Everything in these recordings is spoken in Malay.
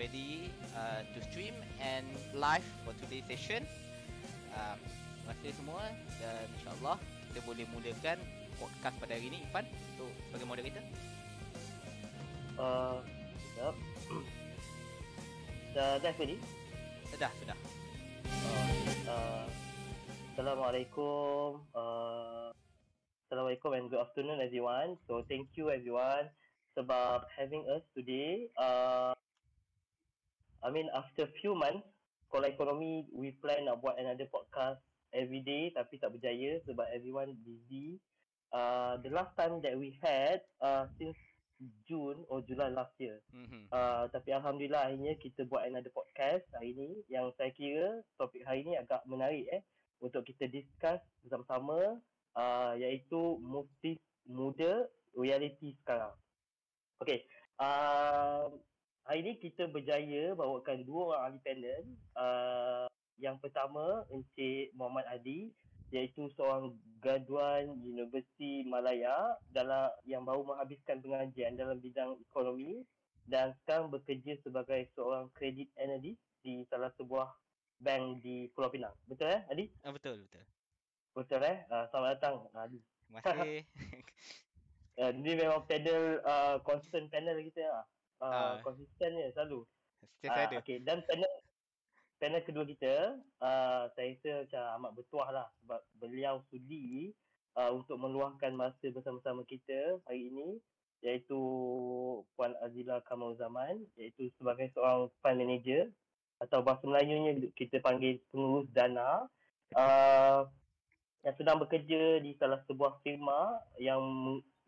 ready uh, to stream and live for today's session. Uh, terima kasih semua dan insyaAllah kita boleh mulakan podcast pada hari ini Ifan untuk sebagai moderator. Uh, sekejap. Dah live tadi? Sudah, sudah. Uh, uh, Assalamualaikum. Uh, Assalamualaikum and good afternoon everyone. So thank you everyone sebab having us today. Uh, I mean after few months, kalau ekonomi we plan nak buat another podcast every day tapi tak berjaya sebab everyone busy. Uh, the last time that we had uh, since June or July last year. Mm-hmm. Uh, tapi Alhamdulillah akhirnya kita buat another podcast hari ni yang saya kira topik hari ni agak menarik eh untuk kita discuss bersama-sama uh, iaitu motif muda reality sekarang. Okay, uh, hari ni kita berjaya bawakan dua orang ahli panel. Uh, yang pertama Encik Muhammad Adi iaitu seorang graduan Universiti Malaya dalam yang baru menghabiskan pengajian dalam bidang ekonomi dan sekarang bekerja sebagai seorang credit analyst di salah sebuah bank di Pulau Pinang. Betul eh Adi? Ah, betul, betul. Betul eh? Uh, selamat datang Adi. Terima kasih. Uh, ini memang panel uh, constant panel kita lah. Uh, Ah. Konsisten je selalu. Setiap saya ada. okay. Dan panel panel kedua kita, uh, saya rasa macam amat bertuah lah sebab beliau sudi uh, untuk meluangkan masa bersama-sama kita hari ini iaitu Puan Azila Kamal Zaman iaitu sebagai seorang fund manager atau bahasa Melayunya kita panggil pengurus dana uh, yang sedang bekerja di salah sebuah firma yang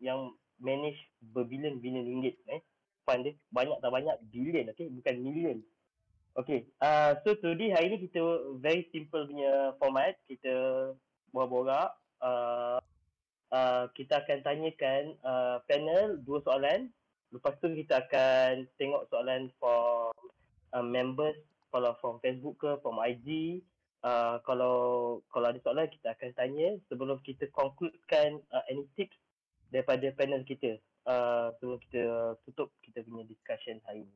yang manage berbilion-bilion ringgit eh fund dia banyak tak banyak bilion okey bukan million Okay, uh, so today hari ni kita very simple punya format. Kita borak-borak. Uh, uh, kita akan tanyakan uh, panel dua soalan. Lepas tu kita akan tengok soalan from uh, members kalau from Facebook ke, from IG. Uh, kalau kalau ada soalan kita akan tanya sebelum kita concludekan uh, any tips daripada panel kita. Uh, sebelum kita tutup kita punya discussion hari ni.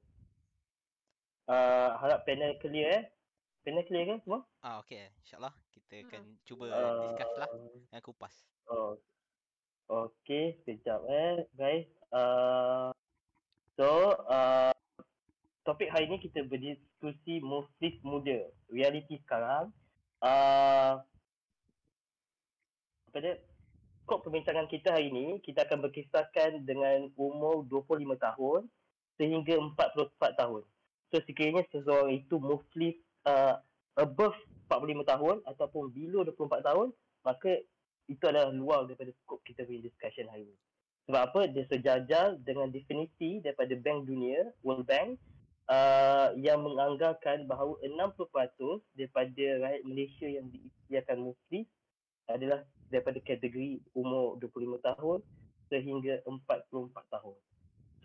Uh, harap panel clear eh. Panel clear kan semua? Ah, okey. InsyaAllah kita akan cuba Uh, discuss lah dan kupas. Oh. Okay, sekejap eh guys. Uh, so, uh, topik hari ni kita berdiskusi muslim muda. Reality sekarang. Uh, pada skop perbincangan kita hari ni, kita akan berkisahkan dengan umur 25 tahun sehingga 44 tahun. So sekiranya seseorang itu muslim uh, above 45 tahun ataupun below 24 tahun, maka itu adalah luar daripada skop kita punya discussion hari ini. Sebab apa? Dia sejajar dengan definisi daripada Bank Dunia, World Bank, uh, yang menganggarkan bahawa 60% daripada rakyat Malaysia yang diisytiharkan muslim adalah daripada kategori umur 25 tahun sehingga 44 tahun.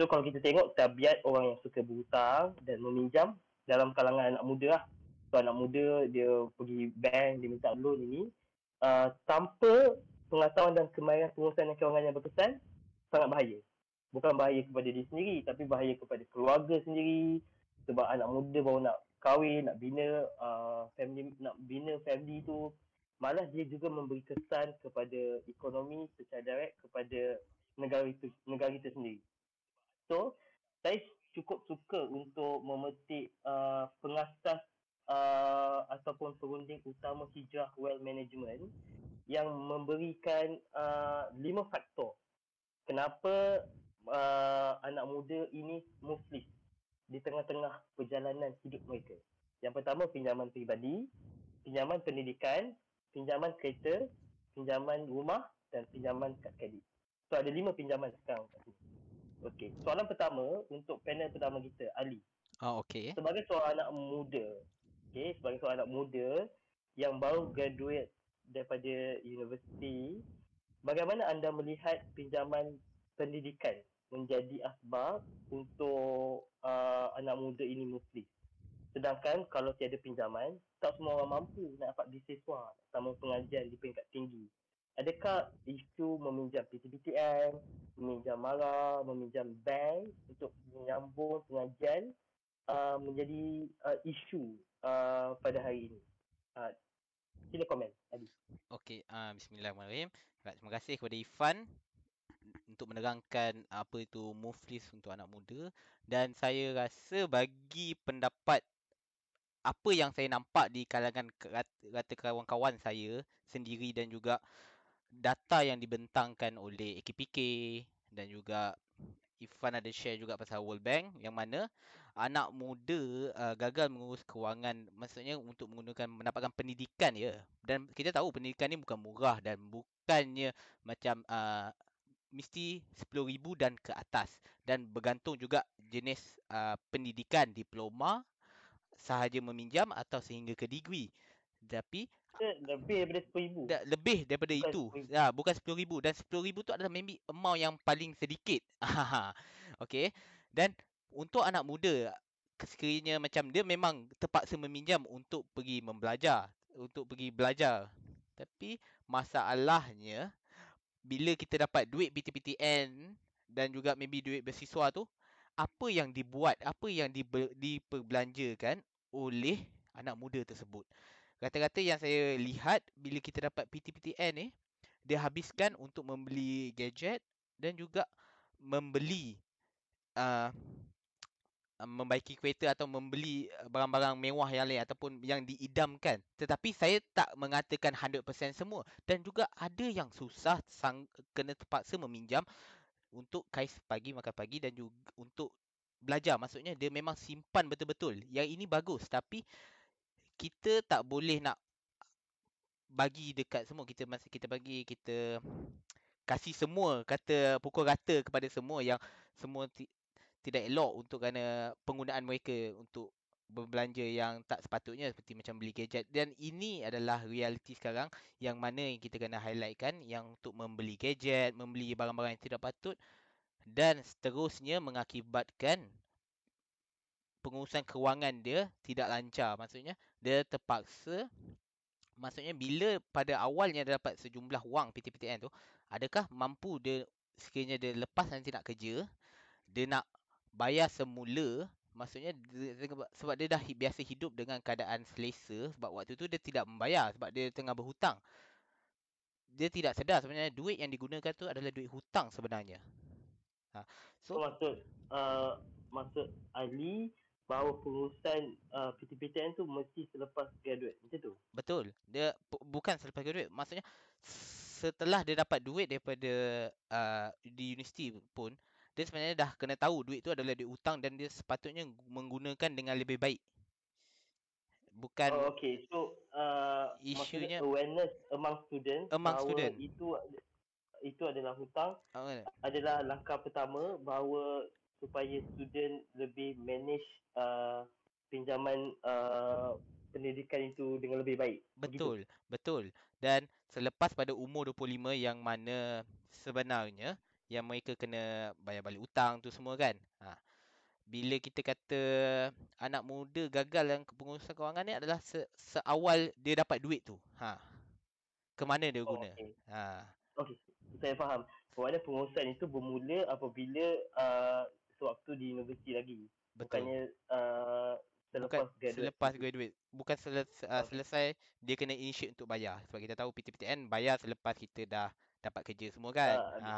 So kalau kita tengok tabiat orang yang suka berhutang dan meminjam dalam kalangan anak muda lah. So anak muda dia pergi bank, dia minta loan ini. Uh, tanpa pengetahuan dan kemahiran pengurusan dan kewangan yang berkesan, sangat bahaya. Bukan bahaya kepada diri sendiri, tapi bahaya kepada keluarga sendiri. Sebab anak muda baru nak kahwin, nak bina uh, family, nak bina family tu. Malah dia juga memberi kesan kepada ekonomi secara direct kepada negara itu negara kita sendiri. So, saya cukup suka untuk memetik uh, pengasas uh, ataupun perunding utama hijrah wealth management yang memberikan uh, lima faktor kenapa uh, anak muda ini muslim di tengah-tengah perjalanan hidup mereka. Yang pertama pinjaman peribadi, pinjaman pendidikan, pinjaman kereta, pinjaman rumah dan pinjaman kad kredit. So ada lima pinjaman sekarang kat sini. Okey, soalan pertama untuk panel pertama kita, Ali. Oh, okey. Sebagai seorang anak muda, okey, sebagai seorang anak muda yang baru graduate daripada universiti, bagaimana anda melihat pinjaman pendidikan menjadi asbab untuk uh, anak muda ini muslim? Sedangkan kalau tiada pinjaman, tak semua orang mampu nak dapat beasiswa sama pengajian di peringkat tinggi. Adakah isu meminjam PTBTM, meminjam MARA, meminjam bank untuk menyambung pengajian uh, menjadi uh, isu uh, pada hari ini? Uh, sila komen, Adi. Okey, uh, bismillahirrahmanirrahim. Terima kasih kepada Ifan untuk menerangkan apa itu move list untuk anak muda dan saya rasa bagi pendapat apa yang saya nampak di kalangan rata kawan-kawan saya sendiri dan juga data yang dibentangkan oleh AKPK dan juga Ifan ada share juga pasal World Bank yang mana anak muda uh, gagal mengurus kewangan maksudnya untuk menggunakan mendapatkan pendidikan ya. Dan kita tahu pendidikan ni bukan murah dan bukannya macam uh, mesti 10000 dan ke atas. Dan bergantung juga jenis uh, pendidikan diploma sahaja meminjam atau sehingga ke degree. Tapi lebih daripada RM10,000. Da, lebih daripada bukan itu. Ya, bukan RM10,000 dan RM10,000 tu adalah maybe amount yang paling sedikit. okay. Dan untuk anak muda sekiranya macam dia memang terpaksa meminjam untuk pergi membelajar, untuk pergi belajar. Tapi masalahnya bila kita dapat duit PTPTN dan juga maybe duit beasiswa tu, apa yang dibuat, apa yang diperbelanjakan oleh anak muda tersebut. Kata-kata yang saya lihat bila kita dapat PTPTN ni, dia habiskan untuk membeli gadget dan juga membeli uh, membaiki kereta atau membeli barang-barang mewah yang lain ataupun yang diidamkan. Tetapi saya tak mengatakan 100% semua dan juga ada yang susah sang, kena terpaksa meminjam untuk kais pagi makan pagi dan juga untuk belajar. Maksudnya dia memang simpan betul-betul. Yang ini bagus tapi kita tak boleh nak bagi dekat semua. Kita masa kita bagi kita kasih semua kata pukul rata kepada semua yang semua ti- tidak elok untuk kerana penggunaan mereka untuk berbelanja yang tak sepatutnya seperti macam beli gadget dan ini adalah realiti sekarang yang mana yang kita kena highlightkan yang untuk membeli gadget, membeli barang-barang yang tidak patut dan seterusnya mengakibatkan pengurusan kewangan dia tidak lancar. Maksudnya dia terpaksa maksudnya bila pada awalnya dia dapat sejumlah wang PTPTN tu adakah mampu dia sekiranya dia lepas nanti nak kerja dia nak bayar semula? Maksudnya sebab dia dah biasa hidup dengan keadaan selesa sebab waktu tu dia tidak membayar sebab dia tengah berhutang. Dia tidak sedar sebenarnya duit yang digunakan tu adalah duit hutang sebenarnya ha. so, so maksud uh, maksud Ali bahawa pengurusan uh, PTPTN tu mesti selepas graduate macam tu betul dia bukan selepas graduate maksudnya setelah dia dapat duit daripada uh, di universiti pun dia sebenarnya dah kena tahu duit tu adalah duit hutang dan dia sepatutnya menggunakan dengan lebih baik. Bukan Oh okay. So uh, isunya awareness among students among student. itu itu adalah hutang oh, adalah langkah pertama bahawa supaya student lebih manage uh, pinjaman uh, pendidikan itu dengan lebih baik. Betul, Begitu? betul. Dan selepas pada umur 25 yang mana sebenarnya yang mereka kena bayar balik hutang tu semua kan. Ha. Bila kita kata anak muda gagal dalam kepengurusan kewangan ni adalah se- seawal dia dapat duit tu. Ha. Ke mana dia oh, guna? Okay. Ha. Okey, saya faham. Kerana pengurusan itu bermula apabila uh, sewaktu di universiti lagi. Betul. Bukannya uh, selepas Bukan graduate. Selepas graduate. Bukan selesai, uh, selesai dia kena initiate untuk bayar. Sebab kita tahu PTPTN bayar selepas kita dah dapat kerja semua kan. Uh, ha.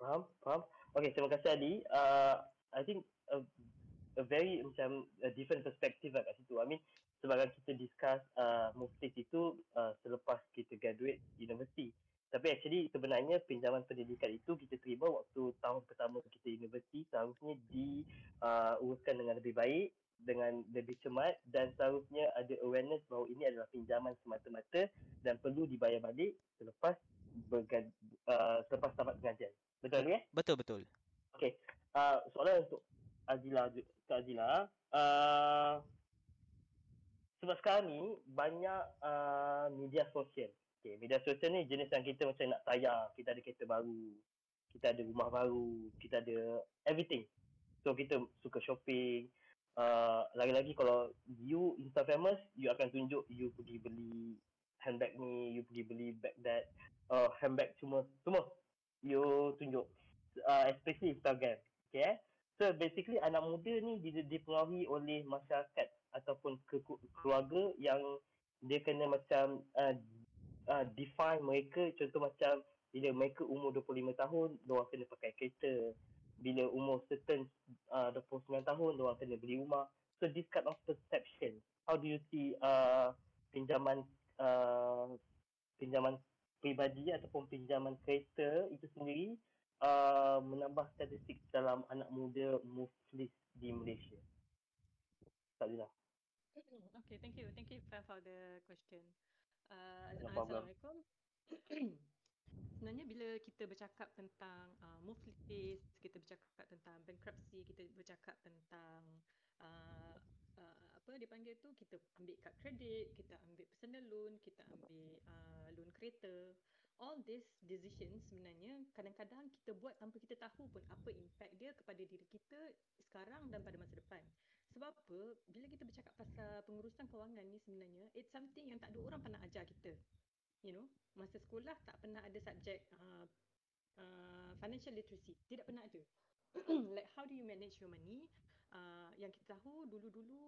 Faham, faham. Okay, terima kasih Adi. Uh, I think a, a very macam a different perspective lah kat situ. I mean, sebabkan kita discuss uh, muftis itu uh, selepas kita graduate university. Tapi actually sebenarnya pinjaman pendidikan itu kita terima waktu tahun pertama kita universiti seharusnya diuruskan uh, dengan lebih baik dengan lebih cermat dan seharusnya ada awareness bahawa ini adalah pinjaman semata-mata dan perlu dibayar balik selepas bergad, uh, selepas tamat pengajian. Betul ya? Betul betul. Okey. Uh, soalan untuk Azila Kak Azila. Uh, sebab sekarang ni banyak uh, media sosial. Okey, media sosial ni jenis yang kita macam nak tayar, kita ada kereta baru, kita ada rumah baru, kita ada everything. So kita suka shopping. Uh, lagi-lagi kalau you Insta famous, you akan tunjuk you pergi beli handbag ni, you pergi beli bag that, uh, handbag semua, semua you tunjuk uh, especially Instagram okay eh? so basically anak muda ni dipengaruhi oleh masyarakat ataupun ke keluarga yang dia kena macam uh, uh, define mereka contoh macam bila mereka umur 25 tahun dia kena pakai kereta bila umur certain uh, 29 tahun dia kena beli rumah so this kind of perception how do you see uh, pinjaman uh, pinjaman peribadi ataupun pinjaman kereta itu sendiri uh, menambah statistik dalam anak muda muflis di Malaysia. Sabilah. Okay, thank you. Thank you for the question. Uh, no Assalamualaikum. Sebenarnya bila kita bercakap tentang uh, muflis, kita bercakap tentang bankruptcy, kita bercakap tentang uh, uh, apa dipanggil tu, kita ambil kad kredit, kita ambil personal loan, kita ambil uh, loan kereta, all these decisions sebenarnya kadang-kadang kita buat tanpa kita tahu pun apa impact dia kepada diri kita sekarang dan pada masa depan. Sebab apa? Bila kita bercakap pasal pengurusan kewangan ni sebenarnya it's something yang tak ada orang pernah ajar kita. You know, masa sekolah tak pernah ada subjek uh, uh, financial literacy. Tidak pernah ada. like how do you manage your money? Uh, yang kita tahu dulu-dulu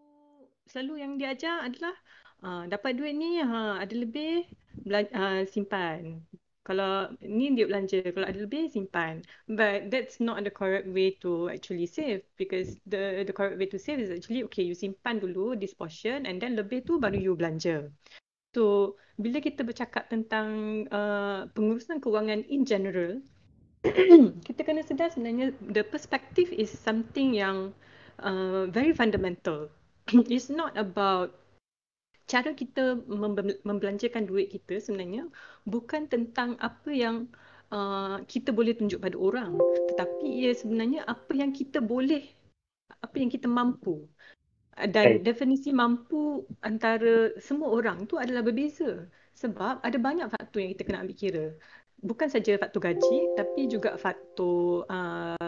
selalu yang diajar adalah uh, dapat duit ni ha, ada lebih belan- uh, simpan. Kalau ni dia belanja, kalau ada lebih simpan. But that's not the correct way to actually save because the the correct way to save is actually okay you simpan dulu this portion and then lebih tu baru you belanja. So bila kita bercakap tentang uh, pengurusan kewangan in general, kita kena sedar sebenarnya the perspective is something yang uh, very fundamental. It's not about cara kita membelanjakan duit kita sebenarnya bukan tentang apa yang uh, kita boleh tunjuk pada orang. Tetapi ia sebenarnya apa yang kita boleh apa yang kita mampu. Dan okay. definisi mampu antara semua orang tu adalah berbeza. Sebab ada banyak faktor yang kita kena ambil kira. Bukan saja faktor gaji tapi juga faktor uh,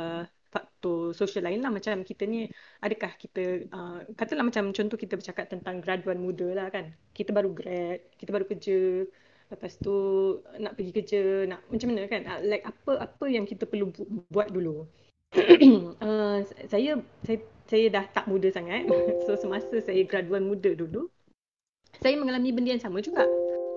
faktor sosial lain lah. Macam kita ni adakah kita uh, katalah macam contoh kita bercakap tentang graduan muda lah kan. Kita baru grad kita baru kerja. Lepas tu nak pergi kerja nak macam mana kan? Uh, like apa apa yang kita perlu bu- buat dulu? Uh, saya saya saya dah tak muda sangat. So semasa saya graduan muda dulu saya mengalami benda yang sama juga.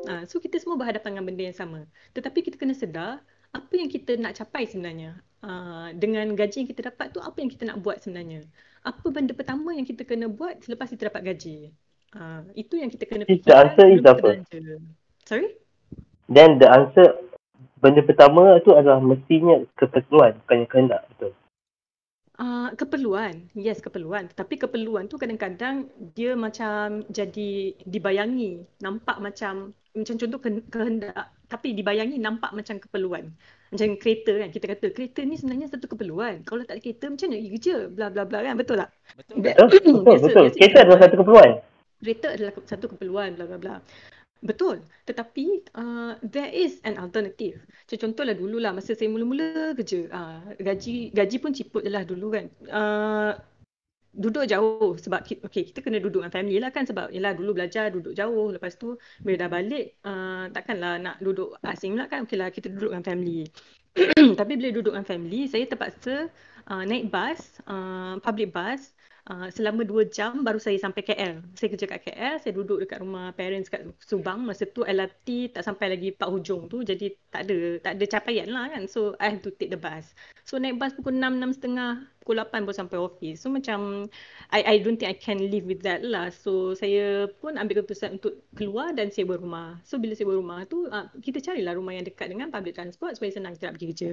Uh, so kita semua berhadapan dengan benda yang sama. Tetapi kita kena sedar apa yang kita nak capai sebenarnya uh, dengan gaji yang kita dapat tu apa yang kita nak buat sebenarnya? Apa benda pertama yang kita kena buat selepas kita dapat gaji? Uh, itu yang kita kena fikirkan the answer is apa? sorry? Then the answer benda pertama tu adalah mestinya keperluan bukan kehendak betul? Uh, keperluan, yes keperluan. Tapi keperluan tu kadang-kadang dia macam jadi dibayangi, nampak macam macam contoh kehendak. Tapi dibayangi nampak macam keperluan. Macam kereta kan, kita kata kereta ni sebenarnya satu keperluan. Kalau tak ada kereta macam mana pergi kerja? Bla bla bla kan, betul tak? Betul. Betul, betul. Biasa, betul. Biasa kereta adalah satu keperluan. Kereta adalah satu keperluan, bla bla bla. Betul. Tetapi uh, there is an alternative. So, contohlah dululah masa saya mula-mula kerja. Uh, gaji gaji pun ciput je lah dulu kan. Uh, duduk jauh sebab okay, kita kena duduk dengan family lah kan sebab yelah dulu belajar duduk jauh lepas tu bila dah balik uh, takkanlah nak duduk asing pula kan okay lah kita duduk dengan family tapi bila duduk dengan family saya terpaksa uh, naik bus uh, public bus Uh, selama dua jam baru saya sampai KL. Saya kerja kat KL, saya duduk dekat rumah parents kat Subang. Masa tu LRT tak sampai lagi Pak Hujung tu. Jadi tak ada tak ada capaian lah kan. So I have to take the bus. So naik bus pukul 6, 6.30, pukul 8 pun sampai office. So macam I I don't think I can live with that lah. So saya pun ambil keputusan untuk keluar dan sewa rumah. So bila sewa rumah tu uh, kita carilah rumah yang dekat dengan public transport supaya senang kita nak pergi kerja.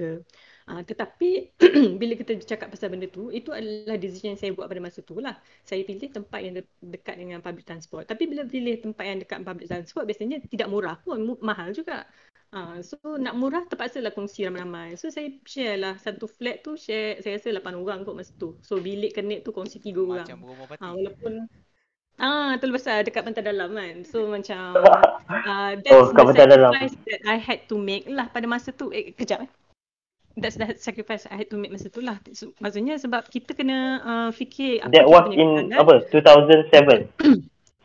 Uh, tetapi bila kita cakap pasal benda tu, itu adalah decision yang saya buat pada masa tu lah. Saya pilih tempat yang de- dekat dengan public transport. Tapi bila pilih tempat yang dekat public transport, biasanya tidak murah pun, mahal juga. Uh, so nak murah terpaksa lah kongsi ramai-ramai. So saya share lah satu flat tu share saya rasa 8 orang kot masa tu. So bilik kenik tu kongsi 3 orang. Macam rumah parti. Uh, walaupun Ah, tu besar dekat pantai dalam kan. So macam uh, that's oh, the sacrifice dalam. that I had to make lah pada masa tu. Eh, kejap eh that's the sacrifice I had to make masa tu lah. So, maksudnya sebab kita kena uh, fikir apa That was in apa? 2007.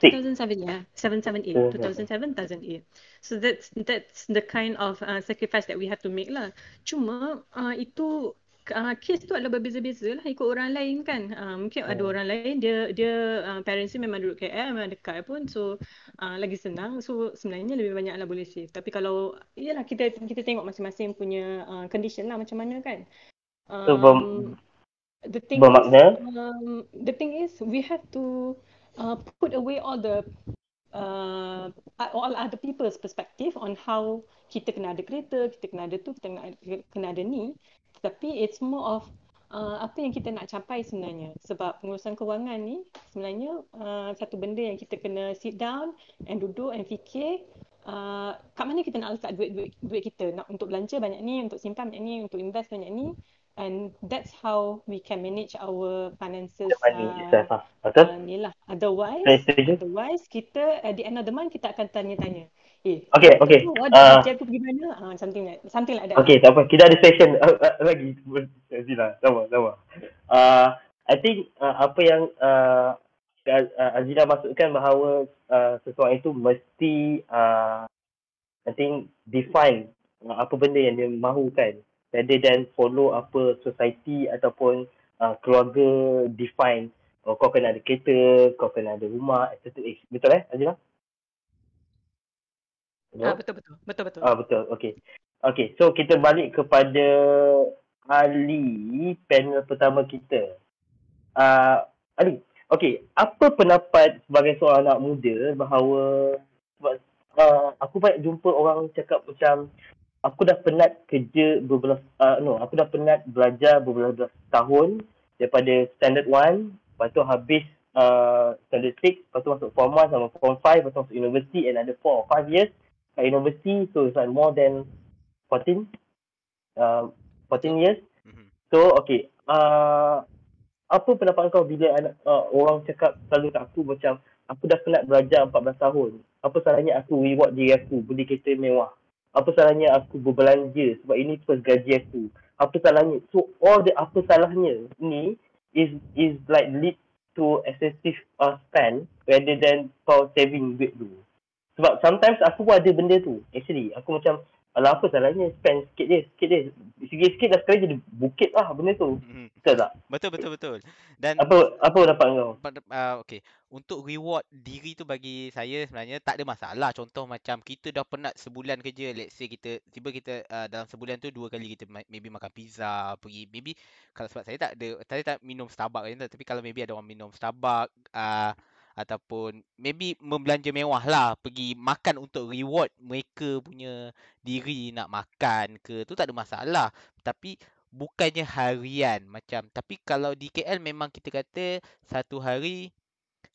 2007 yeah. 778. 2007 2008. So that's that's the kind of uh, sacrifice that we have to make lah. Cuma uh, itu uh, kes tu adalah berbeza-beza lah ikut orang lain kan. Uh, mungkin oh. ada orang lain dia dia uh, parents dia memang duduk KL memang dekat pun so uh, lagi senang. So sebenarnya lebih banyak lah boleh save. Tapi kalau iyalah kita kita tengok masing-masing punya uh, condition lah macam mana kan. Um, so, the thing bermakna? is um, the thing is we have to uh, put away all the uh, all other people's perspective on how kita kena ada kereta, kita kena ada tu, kita kena kena ada ni. Tapi it's more of uh, apa yang kita nak capai sebenarnya. Sebab pengurusan kewangan ni sebenarnya uh, satu benda yang kita kena sit down and duduk and fikir uh, kat mana kita nak letak duit-duit duit kita. Nak untuk belanja banyak ni, untuk simpan banyak ni, untuk invest banyak ni and that's how we can manage our finances the money uh, itself lah. betul? uh, ni lah. Otherwise otherwise kita at the end of the month kita akan tanya-tanya. Eh okay okay. what uh, aku pergi mana? Uh, something like something like that. Okay tak apa. Kita ada session uh, uh, lagi. Azina sama sama. Uh, I think uh, apa yang uh, Azina masukkan bahawa uh, sesuatu itu mesti uh, I think define uh, apa benda yang dia mahukan rather than follow apa society ataupun uh, keluarga define oh, kau kena ada kereta, kau kena ada rumah, etc. Eh, betul eh, Azila? Ah, betul betul. Betul betul. Ah, betul. Okay. Okay, so kita balik kepada Ali, panel pertama kita. Uh, Ali, okay, apa pendapat sebagai seorang anak muda bahawa uh, aku banyak jumpa orang cakap macam aku dah penat kerja beberapa uh, no aku dah penat belajar beberapa tahun daripada standard 1 lepas tu habis uh, standard 6 lepas tu masuk form 1 sama form 5 lepas tu masuk university and ada 4 or 5 years kat university so it's like more than 14 uh, 14 years mm-hmm. so okay uh, apa pendapat kau bila anak uh, orang cakap selalu kat aku macam aku dah penat belajar 14 tahun apa salahnya aku reward diri aku beli kereta mewah apa salahnya aku berbelanja sebab ini first gaji aku? Apa salahnya? So all the apa salahnya ni is is like lead to excessive uh, spend rather than for saving duit dulu sebab sometimes aku pun ada benda tu. Actually aku macam Alah apa salahnya spend sikit je, sikit je. Sikit-sikit dah sekali jadi bukit lah benda tu. Hmm. Betul tak? Betul, betul, betul. Dan apa apa dapat kau? Uh, okay. Untuk reward diri tu bagi saya sebenarnya tak ada masalah. Contoh macam kita dah penat sebulan kerja. Let's say kita, tiba kita uh, dalam sebulan tu dua kali kita maybe makan pizza, pergi. Maybe kalau sebab saya tak ada, saya tak minum Starbucks. Tapi kalau maybe ada orang minum Starbucks, uh, ataupun maybe membelanja mewah lah pergi makan untuk reward mereka punya diri nak makan ke tu tak ada masalah. Tapi bukannya harian macam tapi kalau di KL memang kita kata satu hari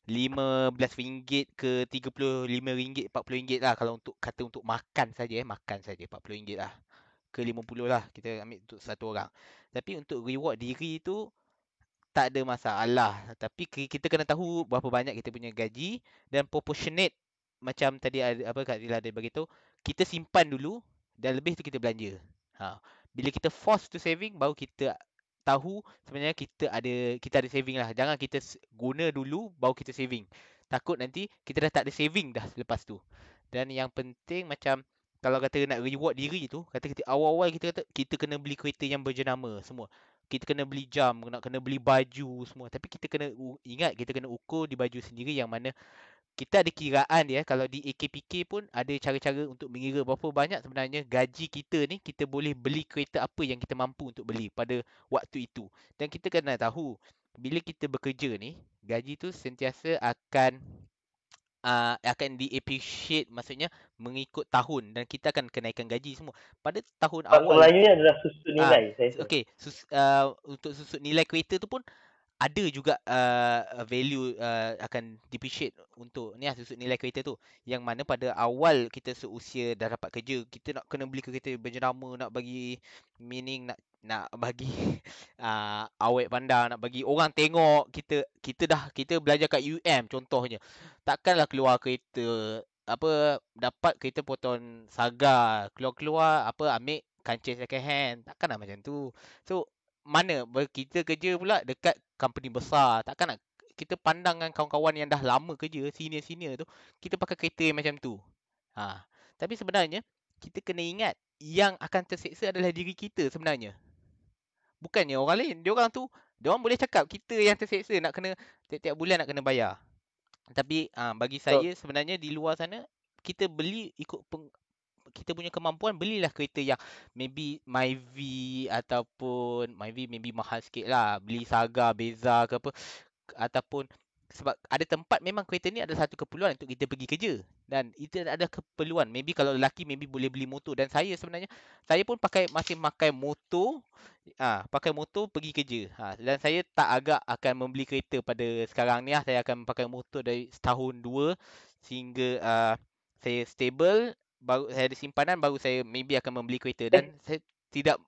RM15 ke RM35 RM40 lah kalau untuk kata untuk makan saja eh makan saja RM40 lah. Ke RM50 lah kita ambil untuk satu orang. Tapi untuk reward diri tu tak ada masalah. Tapi kita kena tahu berapa banyak kita punya gaji dan proportionate macam tadi apa Kak Dila ada bagi tu kita simpan dulu dan lebih tu kita belanja. Ha. Bila kita force to saving baru kita tahu sebenarnya kita ada kita ada saving lah. Jangan kita guna dulu baru kita saving. Takut nanti kita dah tak ada saving dah lepas tu. Dan yang penting macam kalau kata nak reward diri tu kata kita awal-awal kita kata kita kena beli kereta yang berjenama semua kita kena beli jam, nak kena beli baju semua. Tapi kita kena ingat kita kena ukur di baju sendiri yang mana kita ada kiraan dia kalau di AKPK pun ada cara-cara untuk mengira berapa banyak sebenarnya gaji kita ni kita boleh beli kereta apa yang kita mampu untuk beli pada waktu itu. Dan kita kena tahu bila kita bekerja ni gaji tu sentiasa akan uh, akan di appreciate maksudnya mengikut tahun dan kita akan kenaikan gaji semua. Pada tahun Pasal awal Melayu adalah susut nilai uh, saya okey sus, uh, untuk susut nilai kereta tu pun ada juga uh, value uh, akan depreciate untuk ni lah susut nilai kereta tu. Yang mana pada awal kita seusia dah dapat kerja kita nak kena beli kereta berjenama nak bagi meaning nak nak bagi uh, awet pandang nak bagi orang tengok kita kita dah kita belajar kat UM contohnya. Takkanlah keluar kereta apa dapat kereta potong saga keluar-keluar apa ambil kancing second hand. Takkanlah macam tu. So mana? Kita kerja pula dekat company besar. Takkan nak kita pandang dengan kawan-kawan yang dah lama kerja senior-senior tu kita pakai kereta yang macam tu. Ha tapi sebenarnya kita kena ingat yang akan terseksa adalah diri kita sebenarnya Bukannya orang lain. Dia orang tu, dia orang boleh cakap kita yang terseksa nak kena tiap-tiap bulan nak kena bayar. Tapi uh, bagi saya sebenarnya di luar sana kita beli ikut peng, kita punya kemampuan belilah kereta yang maybe Myv ataupun Myv maybe mahal sikit lah. Beli Saga, Beza ke apa ataupun sebab ada tempat memang kereta ni adalah satu keperluan untuk kita pergi kerja. Dan itu ada keperluan. Maybe kalau lelaki maybe boleh beli motor. Dan saya sebenarnya saya pun pakai masih pakai motor ah ha, pakai motor pergi kerja. Ha, dan saya tak agak akan membeli kereta pada sekarang ni lah. saya akan pakai motor dari setahun dua sehingga uh, saya stable. Baru saya ada simpanan baru saya maybe akan membeli kereta. Dan saya tidak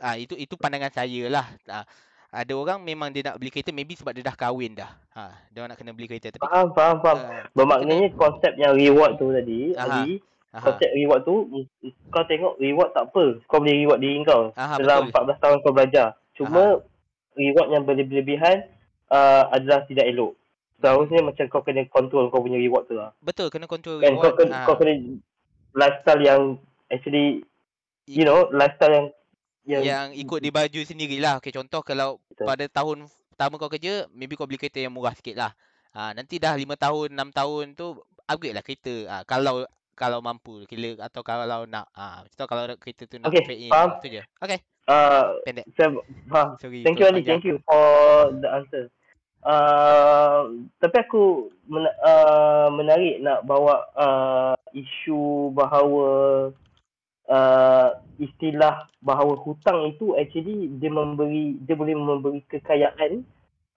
ah ha, itu itu pandangan saya lah. Ha, ada orang memang dia nak beli kereta maybe sebab dia dah kahwin dah. Ha, dia nak kena beli kereta. Tapi, faham, faham, faham. Uh, Bermaknanya kena... konsep yang reward tu tadi, aha, Ali, aha. konsep reward tu, kau tengok reward tak apa. Kau boleh reward diri kau. Aha, Dalam betul. 14 tahun kau belajar. Cuma aha. reward yang berlebihan uh, adalah tidak elok. Seharusnya macam kau kena control kau punya reward tu lah. Betul, kena control reward. kau, kena, kau kena lifestyle yang actually, you know, lifestyle yang yang, yang ikut di baju sendirilah. Okay, contoh kalau Betul. pada tahun pertama kau kerja, maybe kau beli kereta yang murah sikit lah. Ha, nanti dah 5 tahun, 6 tahun tu, upgrade lah kereta. Ha, kalau kalau mampu kira atau kalau nak ha, contoh kalau kereta tu nak okay, in faham. tu je. Okay. Uh, Pendek. Saya faham. Sorry, thank you Ali, thank you for the answer. Uh, tapi aku men- uh, menarik nak bawa uh, isu bahawa uh, istilah bahawa hutang itu actually dia memberi dia boleh memberi kekayaan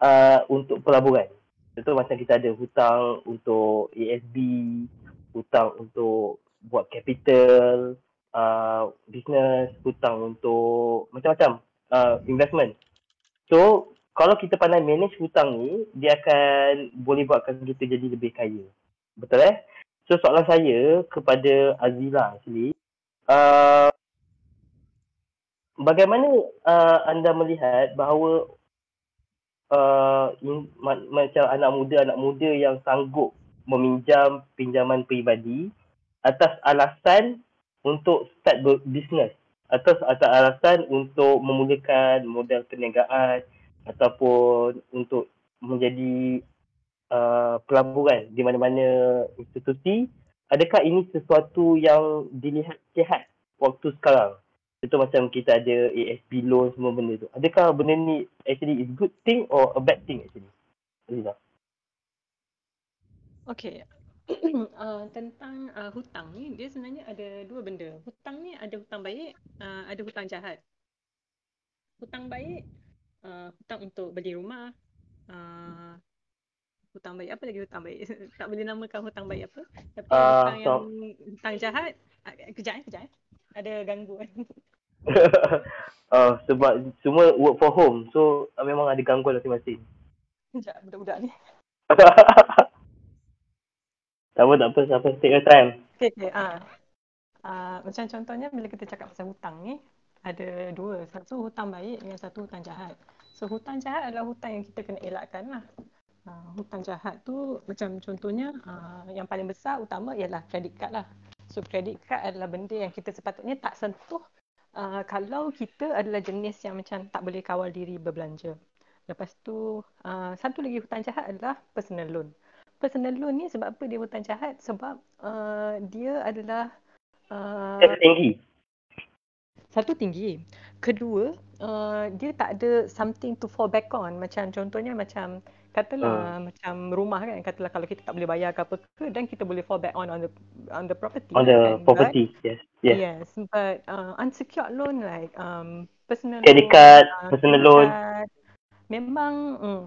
uh, untuk pelaburan. Contoh macam kita ada hutang untuk ASB, hutang untuk buat capital, uh, business, hutang untuk macam-macam uh, investment. So, kalau kita pandai manage hutang ni, dia akan boleh buatkan kita jadi lebih kaya. Betul eh? So, soalan saya kepada Azila actually, uh, bagaimana uh, anda melihat bahawa uh, in, ma- macam anak muda anak muda yang sanggup meminjam pinjaman peribadi atas alasan untuk start bisnes atas atas alasan untuk memulakan modal perniagaan ataupun untuk menjadi uh, pelaburan di mana-mana institusi adakah ini sesuatu yang dilihat sihat waktu sekarang Contoh macam kita ada ASP loan semua benda tu. Adakah benda ni actually is good thing or a bad thing actually? Aliza. Okay. uh, tentang uh, hutang ni, dia sebenarnya ada dua benda. Hutang ni ada hutang baik, uh, ada hutang jahat. Hutang baik, uh, hutang untuk beli rumah. Uh, hutang baik, apa lagi hutang baik? tak boleh namakan hutang baik apa. Tapi uh, hutang so... yang hutang jahat, uh, kejap eh, kejap eh. Ada gangguan. uh, sebab semua work for home so uh, memang ada gangguan masing-masing sekejap budak-budak ni tak apa tak apa siapa take your time okay, okay. Uh. Uh, macam contohnya bila kita cakap pasal hutang ni ada dua satu hutang baik dengan satu hutang jahat so hutang jahat adalah hutang yang kita kena elakkan lah Uh, hutang jahat tu macam contohnya uh, yang paling besar utama ialah credit card lah. So credit card adalah benda yang kita sepatutnya tak sentuh uh, kalau kita adalah jenis yang macam tak boleh kawal diri berbelanja. Lepas tu, uh, satu lagi hutang jahat adalah personal loan. Personal loan ni sebab apa dia hutang jahat? Sebab uh, dia adalah... Uh, tinggi. Satu tinggi. Kedua, uh, dia tak ada something to fall back on. Macam contohnya macam katalah uh. macam rumah kan katalah kalau kita tak boleh bayar ke apa ke dan kita boleh fall back on on the on the property on the kan, property right? yes yes. yes but uh, unsecured loan like um personal credit loan, card uh, personal loan. card, memang mm,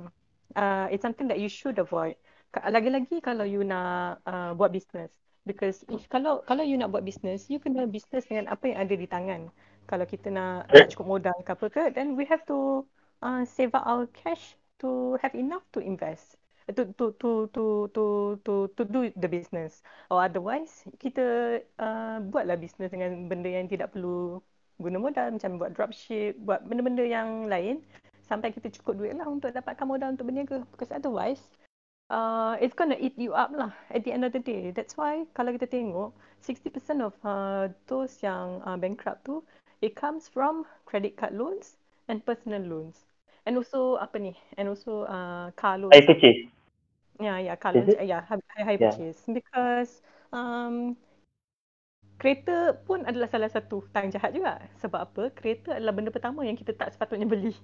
uh, it's something that you should avoid. Lagi-lagi kalau you nak uh, buat business because if kalau kalau you nak buat business you kena business dengan apa yang ada di tangan. Kalau kita nak, nak cukup modal ke apa ke then we have to uh, save up our cash to have enough to invest to to to to to to to do the business. Or otherwise kita uh, buatlah business dengan benda yang tidak perlu guna modal macam buat dropship buat benda-benda yang lain sampai kita cukup duit lah untuk dapatkan modal untuk berniaga. Because otherwise uh, it's gonna eat you up lah at the end of the day. That's why kalau kita tengok 60% of uh, those yang uh, bankrupt tu it comes from credit card loans and personal loans. And also apa ni? And also uh, car loans. I purchase. Yeah, yeah, car loans. it? Yeah, high, high Yeah. purchase. Because um, kereta pun adalah salah satu hutang jahat juga. Sebab apa? Kereta adalah benda pertama yang kita tak sepatutnya beli.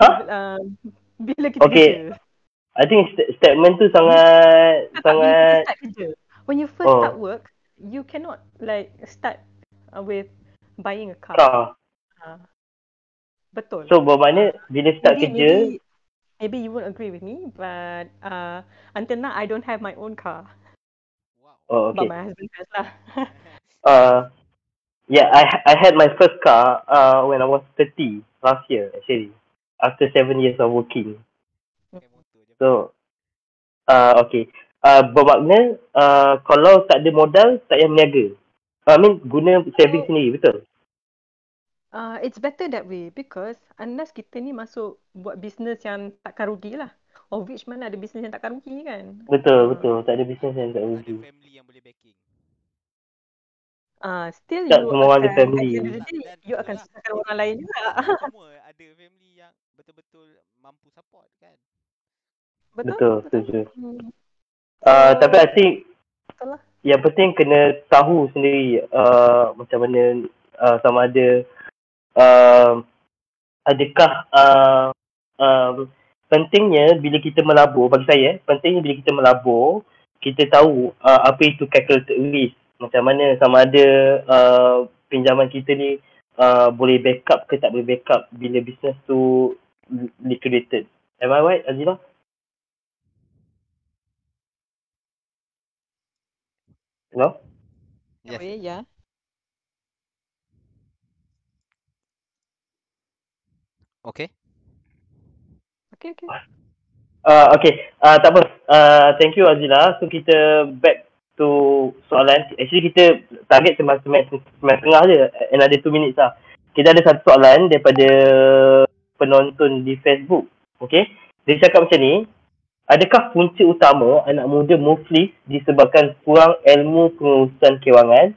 Huh? um, bila kita Okay. kerja. I think st- statement tu sangat Tak, sangat start kerja. When you first Oh. start work, you cannot like start uh, with buying a car. car. Uh, betul. So bermakna bila start maybe, kerja, maybe, maybe you won't agree with me, but uh, until now I don't have my own car. Wow. oh But okay. my husband has lah. Uh, yeah, I I had my first car uh when I was 30 last year actually. After seven years of working. So, uh, okay. Uh, bermakna uh, kalau tak ada modal, tak payah berniaga. I mean, guna saving Oh. sendiri, betul? Uh, it's better that way because unless kita ni masuk buat bisnes yang takkan rugi lah. Of which mana ada bisnes yang takkan rugi kan. Betul, Hmm. betul. Tak ada business yang tak Ada rugi. family yang boleh backing. Uh, still Tak you semua orang ada akan, family. day, Dan you betul akan susahkan orang lain juga. Semua ada family yang betul-betul mampu support kan. Betul, setuju. Hmm. Uh, So, tapi I think betul lah. yang penting kena tahu sendiri uh, macam mana uh, sama ada uh, adakah uh, um, pentingnya bila kita melabur bagi saya eh, pentingnya bila kita melabur kita tahu uh, apa itu calculated risk macam mana sama ada uh, pinjaman kita ni uh, boleh backup ke tak boleh backup bila business tu liquidated am I right Azila? Hello? Yes. Okay, yeah. Okay. Okay, okay. Uh, okay, uh, tak apa. Uh, thank you Azila. So kita back to soalan. Actually kita target semasa semasa tengah je. Another 2 minutes lah. Kita ada satu soalan daripada penonton di Facebook. Okay. Dia cakap macam ni. Adakah punca utama anak muda muflis disebabkan kurang ilmu pengurusan kewangan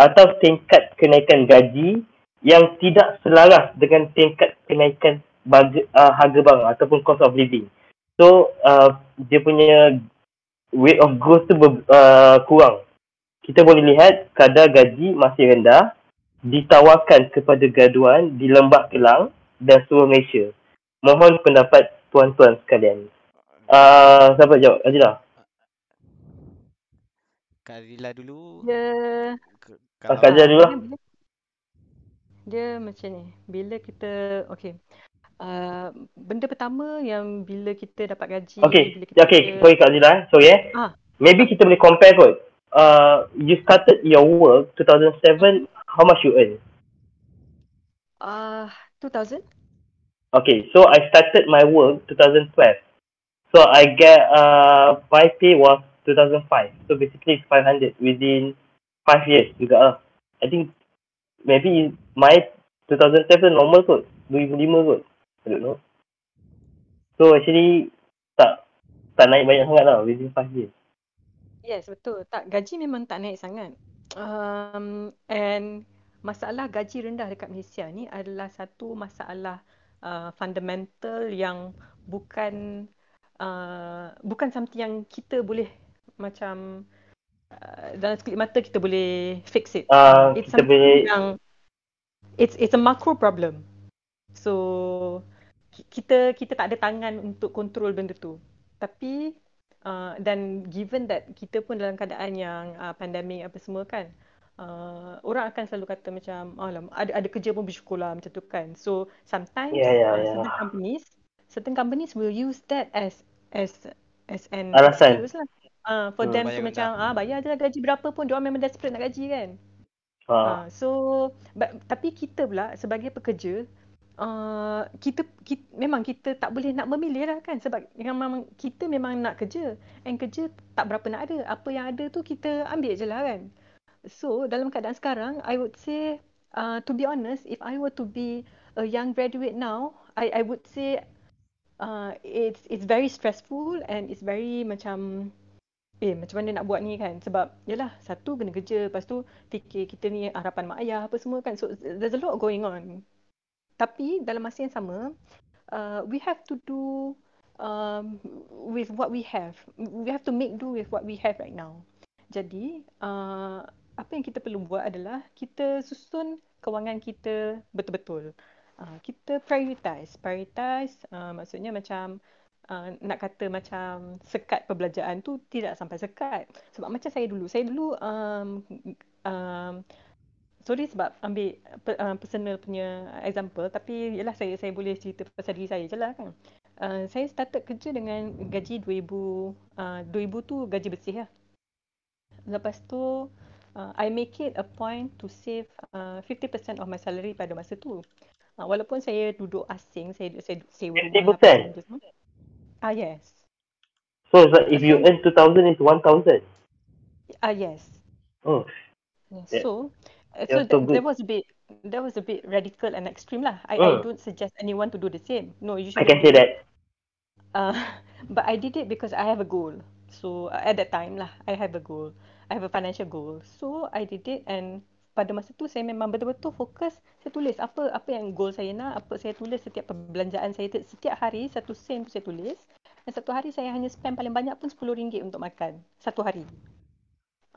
atau tingkat kenaikan gaji yang tidak selaras dengan tingkat kenaikan baga, uh, harga barang ataupun cost of living. So uh, dia punya rate of growth tu ber, uh, kurang. Kita boleh lihat kadar gaji masih rendah ditawarkan kepada gaduan di Lembah Kelang dan seluruh Malaysia. Mohon pendapat tuan-tuan sekalian. Uh, siapa jawab? Azila? Kak Rila dulu. Dia Ke- Ah, Kalau Kak Azila dulu lah. Dia, macam ni. Bila kita okay. Uh, benda pertama yang bila kita dapat gaji, Okay, bila kita okay. kerja- Sorry Kak Azila. eh. Sorry eh. Ah. Maybe kita boleh compare kot. Uh, you started your work 2007, how much you earn? Ah, 2000? Okay, so I started my work 2012. So I get uh my pay was 2005. So basically it's 500 within 5 years juga lah. I think maybe my 2007 normal kot. 2005 kot. I don't know. So actually tak tak naik banyak sangat lah within 5 years. Yes, betul. Tak, gaji memang tak naik sangat. Um, and masalah gaji rendah dekat Malaysia ni adalah satu masalah uh, fundamental yang bukan uh, bukan something yang kita boleh macam uh, dalam sekelip mata kita boleh fix it. Uh, It's kita something boleh yang it's it's a macro problem. So ki- kita kita tak ada tangan untuk kontrol benda tu. Tapi uh, dan given that kita pun dalam keadaan yang uh, pandemik apa semua kan. Uh, orang akan selalu kata macam alam ada ada kerja pun bersyukurlah macam tu kan. So sometimes Ya, ya, uh, ya. certain companies certain companies will use that as as as an Alasan. excuse lah. Uh, for Hmm. them to macam rendah. ah bayar je lah gaji berapa pun dia memang desperate nak gaji kan. uh, Uh, so but, tapi kita pula sebagai pekerja uh, kita, kita memang kita tak boleh nak memilih lah kan sebab yang memang kita memang nak kerja and kerja tak berapa nak ada apa yang ada tu kita ambil je lah kan so dalam keadaan sekarang I would say uh, to be honest if I were to be a young graduate now I I would say uh, it's it's very stressful and it's very macam eh macam mana nak buat ni kan sebab yalah satu kena kerja lepas tu fikir kita ni harapan mak ayah apa semua kan so there's a lot going on Tapi dalam masa yang sama, uh, we have to do um, with what we have. We have to make do with what we have right now. Jadi, uh, apa yang kita perlu buat adalah kita susun kewangan kita betul-betul. Uh, kita prioritize. Prioritize uh, maksudnya macam nak kata macam sekat perbelanjaan tu tidak sampai sekat. Sebab macam saya dulu. Saya dulu um, um, sorry sebab ambil uh, personal punya example tapi yalah saya saya boleh cerita pasal diri saya je lah kan. Uh, saya started kerja dengan gaji 2000 uh, 2000 tu gaji bersih lah. Lepas tu uh, I make it a point to save uh, 50% of my salary pada masa tu. Uh, walaupun saya duduk asing, saya saya sewa rumah. 50%? Ah yes. So, so if you earn 2000 is 1000. Ah yes. Oh. Yeah. So, uh, so, so that, that was a bit that was a bit radical and extreme lah. I, mm. I don't suggest anyone to do the same. No, you should. I can say that. Uh, but I did it because I have a goal. So uh, at that time lah, I have a goal. I have a financial goal. So I did it and pada masa tu saya memang betul-betul fokus saya tulis apa apa yang goal saya nak apa saya tulis setiap perbelanjaan saya. Setiap hari satu sen tu saya tulis. Dan satu hari saya hanya spend paling banyak pun RM10 untuk makan satu hari.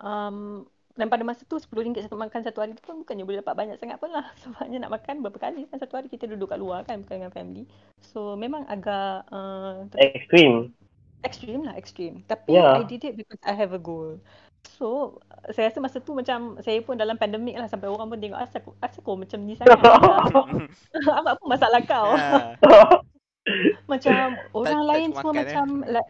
Um, dan pada masa tu RM10 satu makan satu hari tu pun bukannya boleh dapat banyak sangat pun lah. Sebabnya nak makan berapa kali? Kan satu hari kita duduk kat luar kan bukan dengan family. So memang agak uh, extreme. Extreme lah extreme. Tapi yeah. I did it because I have a goal So, saya rasa masa tu macam saya pun dalam pandemik lah sampai orang pun tengok asal, asal kau macam ni sangat. apa, apa masalah kau? Yeah. macam orang tak, lain tak semua macam eh. like,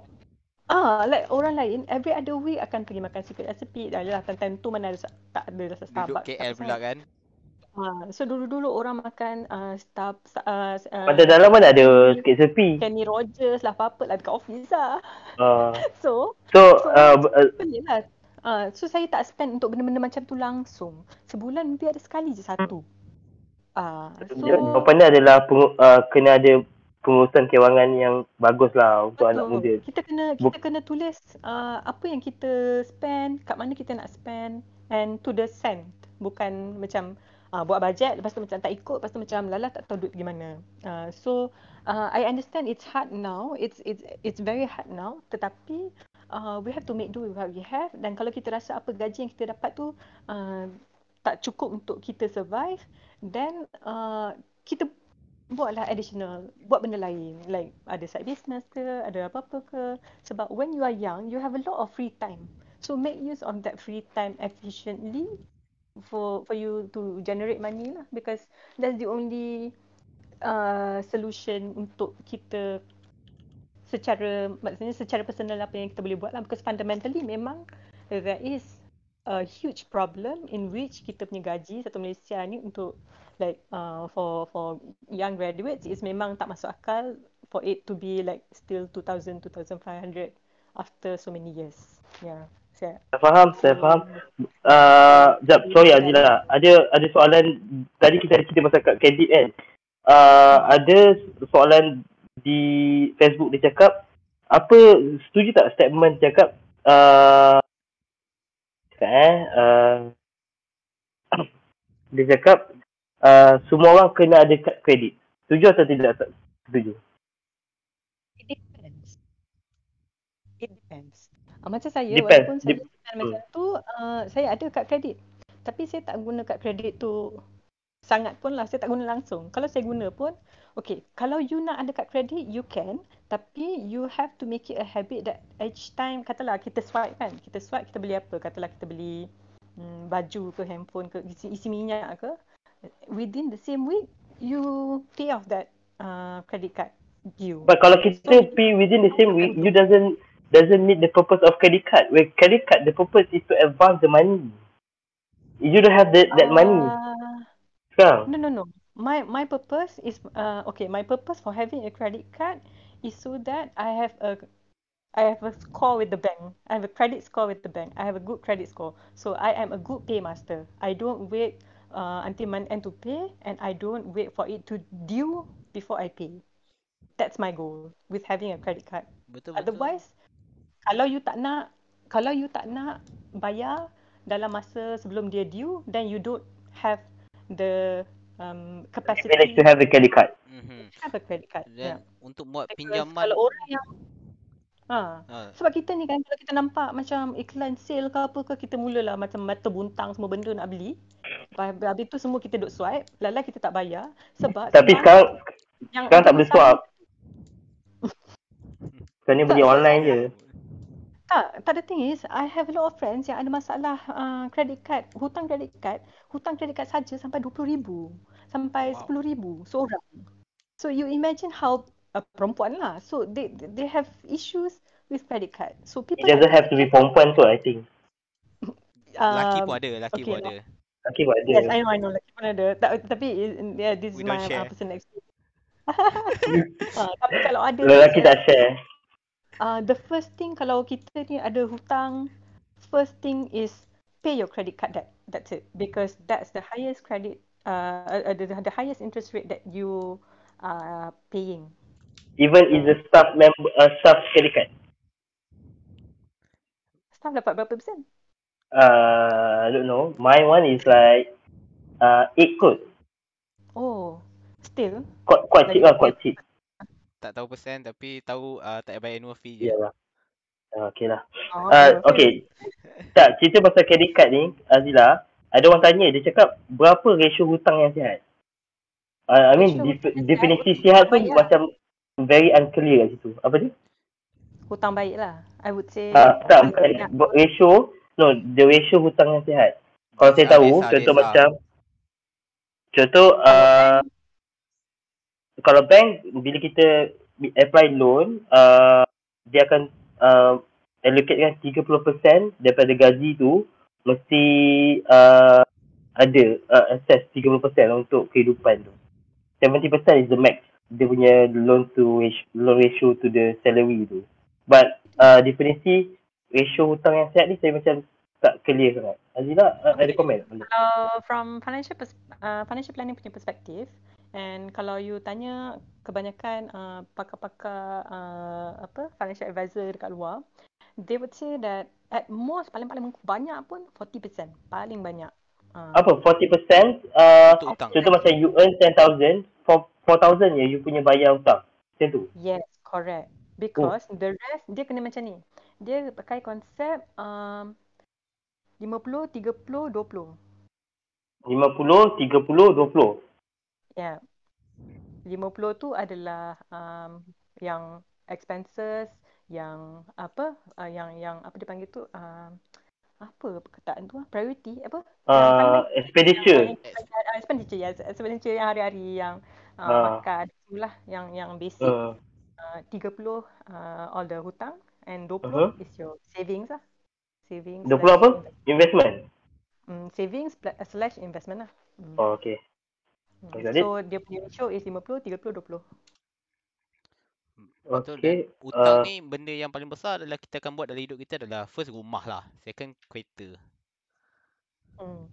ah, like orang lain every other week akan pergi makan sikit sepi dah lah time tu mana ada tak ada rasa Starbucks. Duduk KL pula kan? Ah, so dulu-dulu orang makan uh, stuff uh, uh, pada dalam mana ada sikit sepi. Kenny Rogers lah apa-apa lah dekat office lah. Uh, so so, so uh, uh, lah Uh, so saya tak spend untuk benda-benda macam tu langsung. Sebulan mungkin ada sekali je satu. Uh, so, Jawapan dia adalah peng, uh, kena ada pengurusan kewangan yang bagus lah untuk betul. anak muda. Kita kena kita kena tulis uh, apa yang kita spend, kat mana kita nak spend and to the cent. Bukan macam uh, buat bajet lepas tu macam tak ikut, lepas tu macam lala tak tahu duit pergi mana. Uh, so uh, I understand it's hard now. It's it's it's very hard now. Tetapi uh, we have to make do with what we have. Dan kalau kita rasa apa gaji yang kita dapat tu uh, tak cukup untuk kita survive then uh, kita buatlah additional buat benda lain. Like ada side business ke ada apa-apa ke. Sebab when you are young you have a lot of free time. So make use of that free time efficiently for for you to generate money lah. Because that's the only uh, solution untuk kita secara maksudnya secara personal apa yang kita boleh buat lah. Because fundamentally memang there is a huge problem in which kita punya gaji satu Malaysia ni untuk like uh, for for young graduates is memang tak masuk akal for it to be like still 2000 2500 after so many years. Yeah. Saya faham saya faham. Uh, jap sorry Azila. Ada ada soalan tadi kita ada cerita pasal kad kredit kan? Uh, ada soalan di Facebook dia cakap apa setuju tak statement cakap uh, eh uh, dia cakap uh, semua orang kena ada kad kredit. Setuju atau tidak tak setuju. It depends. It depends. Uh, macam saya depends. walaupun saya Dep- macam hmm. tu uh, saya ada kad kredit. Tapi saya tak guna kad kredit tu sangat pun lah saya tak guna langsung kalau saya guna pun Okay, kalau you nak ada kad kredit, you can. Tapi you have to make it a habit that each time, katalah kita swipe kan. Kita swipe, kita beli apa? Katalah kita beli hmm, baju ke handphone ke, isi, isi minyak ke. Within the same week, you pay off that uh, credit card due. But kalau kita so, pay within the same week, you doesn't doesn't meet the purpose of credit card. Where credit card, the purpose is to advance the money. You don't have that that uh, money. Sekarang. No, no, no my my purpose is uh okay my purpose for having a credit card is so that I have a I have a score with the bank. I have a credit score with the bank. I have a good credit score. So I am a good paymaster. I don't wait uh, until month end to pay and I don't wait for it to due before I pay. That's my goal with having a credit card. Betul, betul. Otherwise, kalau you tak nak, kalau you tak nak bayar dalam masa sebelum dia due, then you don't have the um, You capacity manage to have the credit card. Mhm. have a credit card. Dan Yeah. untuk buat Because pinjaman kalau orang yang Ha, ha, sebab kita ni kan kalau kita nampak macam iklan sale ke apa ke kita mulalah macam mata buntang semua benda nak beli. Lepas, habis tu semua kita duk swipe, lala kita tak bayar sebab Tapi sekarang sekarang yang sekarang tak boleh swap. Sekarang ni beli online je. Tak, tak the thing is I have a lot of friends yang ada masalah uh, credit card, hutang credit card, hutang credit card saja sampai 20,000 sampai Wow. 10,000 seorang. So you imagine how uh, perempuan lah. So they they have issues with credit card. So people It doesn't have to be perempuan tu I think. laki um, pun ada, laki okay, pun ada. Okay buat ada. Yes, I know, I know. Lelaki pun ada. Ta- tapi yeah, this We is my share. uh, personal experience. uh, tapi kalau ada Lelaki tak share. Uh, the first thing kalau kita ni ada hutang, first thing is pay your credit card debt. That's it. Because that's the highest credit, uh, uh, the, the highest interest rate that you are paying. Even is a staff member uh, staff credit card. Staff dapat berapa persen? Uh, I don't know. My one is like uh, 8 kot. Oh, still. Quite, quite cheap lah, quite cheap. Tak tahu persen tapi tahu uh, tak bayar annual fee je. Yalah. Uh, okay lah. Oh, Uh, okay. Tak, cerita pasal credit card ni, Azila, ada orang tanya, dia cakap berapa ratio hutang yang sihat? Uh, I mean, Ratio def- definisi sihat, sihat tu bayar. macam very unclear kat situ. Apa dia? Hutang baik lah. I would say. Uh, tak, bukan. Ber- Ratio, no, the ratio hutang yang sihat. Kalau saya tahu, contoh macam, contoh, uh, kalau bank, bila kita apply loan, uh, dia akan uh, allocatekan 30% daripada gaji tu, mesti uh, ada uh, access 30% untuk kehidupan tu. 70% is the max dia punya loan to ratio, loan ratio to the salary tu. But uh, definisi ratio hutang yang sihat ni saya macam tak clear sangat. Azila uh, ada komen? Kalau from financial pers- uh, financial planning punya perspektif and kalau you tanya kebanyakan uh, pakar-pakar uh, apa financial advisor dekat luar they would say that at most paling-paling banyak pun 40% paling banyak. Uh, Apa 40% uh, Untuk contoh macam you earn 10,000 for 4,000 je you punya bayar hutang. Macam tu. yes correct. Because the rest dia kena macam ni. Dia pakai konsep um, 50 30 20 50, 30, 20. Yeah. 50 tu adalah um, yang expenses, yang apa, uh, yang yang apa dia panggil tu, uh, apa perkataan tu ah, priority apa? Uh, expenditure. Uh, expenditure, yes. Expenditure yang hari-hari yang uh, Ah. makan, itulah yang yang basic. Uh, Uh, 30 uh, all the hutang and 20 Uh-huh. is your savings lah. Savings. 20 slash apa? invest- Investment. Mm, savings slash investment lah. Mm. Oh, okay. It. So dia punya ratio is 50, 30, 20. Betul Okay. dan hutang Uh, ni benda yang paling besar adalah kita akan buat dalam hidup kita adalah first rumah lah, second kereta. Hmm.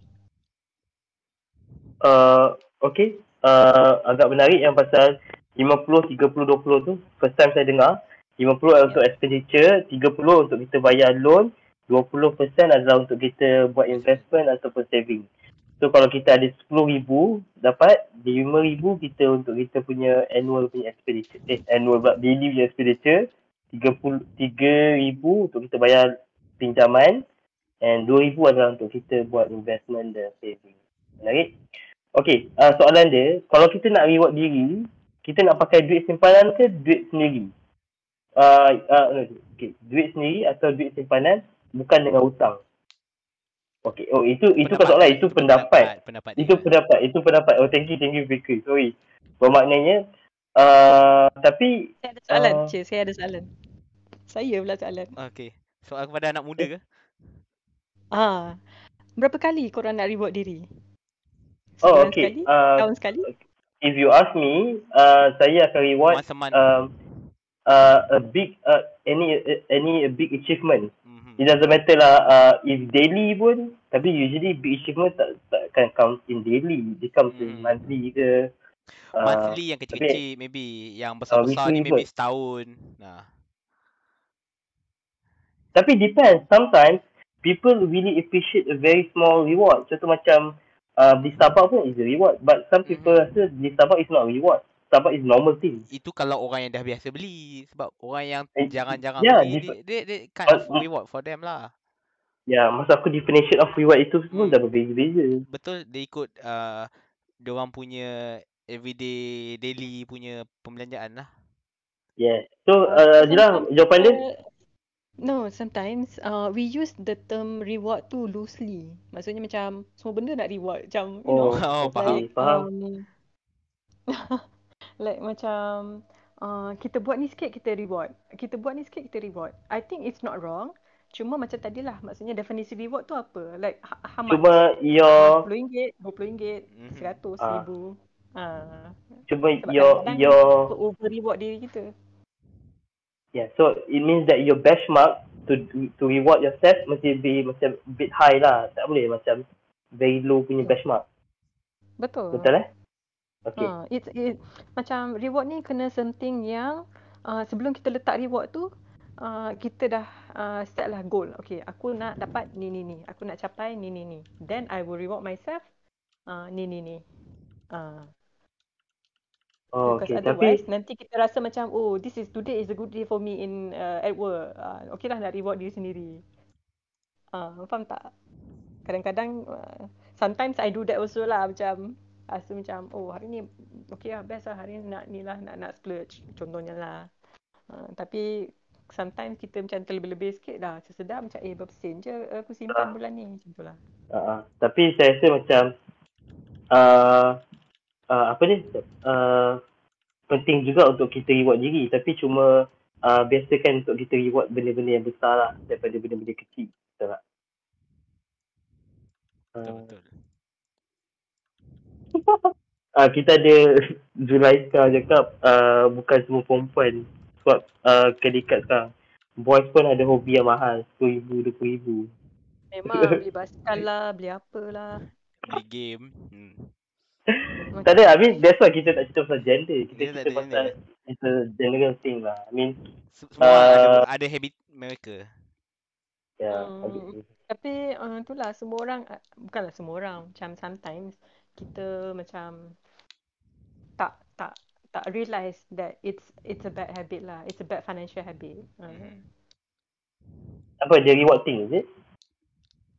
uh, okay. Uh, agak menarik yang pasal 50, 30, 20 tu. First time saya dengar. 50 adalah untuk expenditure, 30 untuk kita bayar loan, 20% adalah untuk kita buat investment ataupun saving. So kalau kita ada RM10,000 dapat, di RM5,000 kita untuk kita punya annual punya expenditure. Eh, annual pula, daily punya expenditure. RM3,000 untuk kita bayar pinjaman and RM2,000 adalah untuk kita buat investment dan saving. Menarik? Okay, uh, soalan dia, kalau kita nak reward diri, kita nak pakai duit simpanan ke duit sendiri? Uh, uh, okay, duit sendiri atau duit simpanan bukan dengan hutang. Okay, oh itu itu kan soalan, itu pendapat. pendapat Itu dia. pendapat, itu pendapat. Oh, thank you, thank you, Fikri. Sorry. Bermaknanya, uh, tapi Saya ada soalan, Ah. Cik. Saya ada soalan. Saya pula soalan. Okey. Soal kepada anak muda ke? Ah, berapa kali korang nak reward diri? Oh, Sebulan okay. sekali? Uh, Tahun sekali? if you ask me, uh, saya akan reward Once a month. um, uh, a big uh, any any big achievement. Mhm. It doesn't matter lah uh, if daily pun tapi usually big achievement tak tak akan count in daily. Dia comes in Hmm. monthly ke. Uh, Monthly yang kecil-kecil maybe yang besar-besar ni weekly maybe kot. setahun. Nah. Tapi depends. Sometimes people really appreciate a very small reward. Contoh macam uh, beli Starbucks pun is a reward. But some people Mhm. rasa beli Starbucks is not a reward. Starbucks is normal thing. Itu kalau orang yang dah biasa beli sebab orang yang Eh, jarang-jarang yeah, beli dia, dia, dia kind of Uh, reward for them lah. Ya, masa aku definition of reward itu semua Hmm. dah berbeza-beza. Betul dia ikut uh, dia orang punya everyday daily punya pembelanjaan lah. Yeah. So, uh, Jila, sometimes jawapan dia? kita- No, sometimes uh, we use the term reward tu loosely. Maksudnya macam semua benda nak reward. Macam, you know, Oh, Oh, okay, faham. like, faham. um, like macam uh, kita buat ni sikit kita reward. Kita buat ni sikit kita reward. I think it's not wrong. Cuma macam tadilah maksudnya definisi reward tu apa? Like ha- how much? Cuma your, RM10, RM20, Mhm. RM100, Ah. RM1000. Ah. cuma Sebab your, your, over reward diri kita. yeah. So, it means that your benchmark to to reward yourself mesti be macam bit high lah. Tak boleh macam very low punya benchmark. Betul. Betul eh? Okay. Ha, it's it, macam reward ni kena something yang uh, sebelum kita letak reward tu uh, kita dah uh, set lah goal. Okay, aku nak dapat ni ni ni. Aku nak capai ni ni ni. Then I will reward myself uh, ni ni ni. Uh, Oh, because okay. Tapi, nanti kita rasa macam oh this is today is a good day for me in uh, at work. Uh, okay lah nak reward diri sendiri. Uh, faham tak? Kadang-kadang uh, sometimes I do that also lah macam rasa macam oh hari ni okay lah best lah hari ni nak ni lah nak nak splurge contohnya lah. Uh, tapi sometimes kita macam terlebih-lebih sikit dah sesedar macam eh berapa sen je aku simpan bulan ni macam tu lah. uh, tapi saya rasa macam uh, uh, apa ni? Uh, penting juga untuk kita reward diri. Tapi cuma uh, biasakan untuk kita reward benda-benda yang besar lah daripada benda-benda kecil. Betul tak? Betul Uh, betul. Uh, kita ada Zulaika cakap uh, bukan semua perempuan sebab uh, kedikat sekarang. Boys pun ada hobi yang mahal. RM10,000, RM20,000. Memang beli basikal lah, beli apa lah. Beli game. Hmm. Tak ada, I mean that's why kita tak cerita pasal gender. Kita tak cerita ada pasal it's a general thing lah. I mean, Se- Semua ada, Uh, ada habit mereka. yeah. Hmm. okay. Tapi uh, itulah semua orang uh, bukanlah semua orang macam sometimes kita macam tak tak tak realise that it's it's a bad habit lah. It's a bad financial habit. Uh, Mhm. Apa, dia reward thing, is it?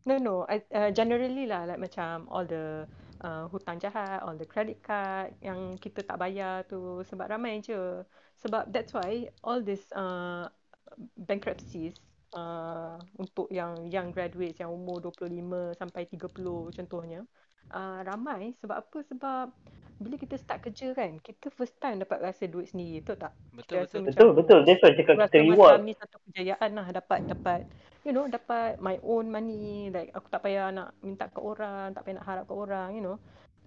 No no, I, uh, generally lah like macam all the uh, hutang jahat, all the credit card yang kita tak bayar tu sebab ramai je. Sebab that's why all this uh, bankruptcies uh, untuk yang young graduates yang umur 25 sampai 30 contohnya uh, ramai sebab apa? Sebab bila kita start kerja kan, kita first time dapat rasa duit sendiri, betul tak? Betul Kita betul. Betul, macam, betul. oh, That's why cakap kita reward. ni satu kejayaan lah dapat dapat you know dapat my own money like aku tak payah nak minta ke orang tak payah nak harap ke orang you know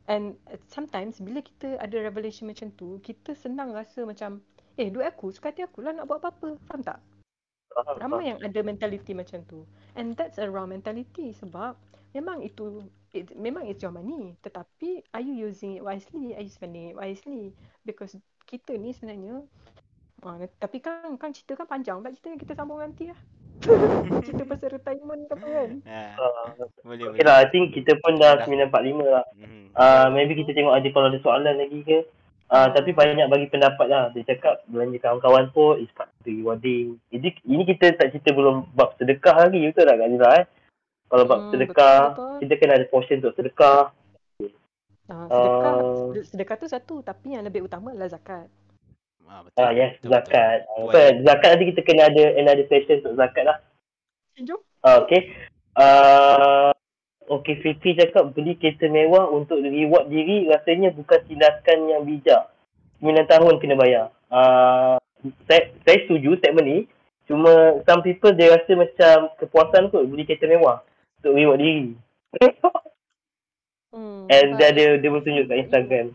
and sometimes bila kita ada revelation macam tu kita senang rasa macam eh duit aku suka hati aku lah nak buat apa-apa faham tak ramai yang ada mentality macam tu and that's a wrong mentality sebab memang itu it, memang it's your money tetapi are you using it wisely are you spending it wisely because kita ni sebenarnya uh, tapi kan kan cerita kan panjang pula cerita kita sambung nanti lah cerita pasal retirement ke apa kan Ha, Uh, boleh okay boleh. lah, I think kita pun dah Dah. 9.45 lah. Mhm. Uh, maybe kita tengok ada kalau ada soalan lagi ke. Uh, Ah. tapi banyak bagi pendapat lah. Dia cakap belanja kawan-kawan pun is part of the rewarding. Ini, ini kita tak cerita belum bab sedekah lagi. Betul tak Kak Zila eh? Kalau bab Hmm, sedekah, betul, betul. kita kena ada portion untuk sedekah. uh, sedekah Uh, sedekah tu satu tapi yang lebih utama adalah zakat Ah betul. ah, yes, betul, zakat. Betul. Apa, zakat nanti kita kena ada another session untuk zakat lah. jom Ah, okay. Uh, okay, Fikri cakap beli kereta mewah untuk reward diri rasanya bukan tindakan yang bijak. 9 tahun kena bayar. Uh, saya, saya setuju statement ni. Cuma some people dia rasa macam kepuasan kot beli kereta mewah untuk reward diri. hmm, And dia ada dia pun tunjuk kat Instagram.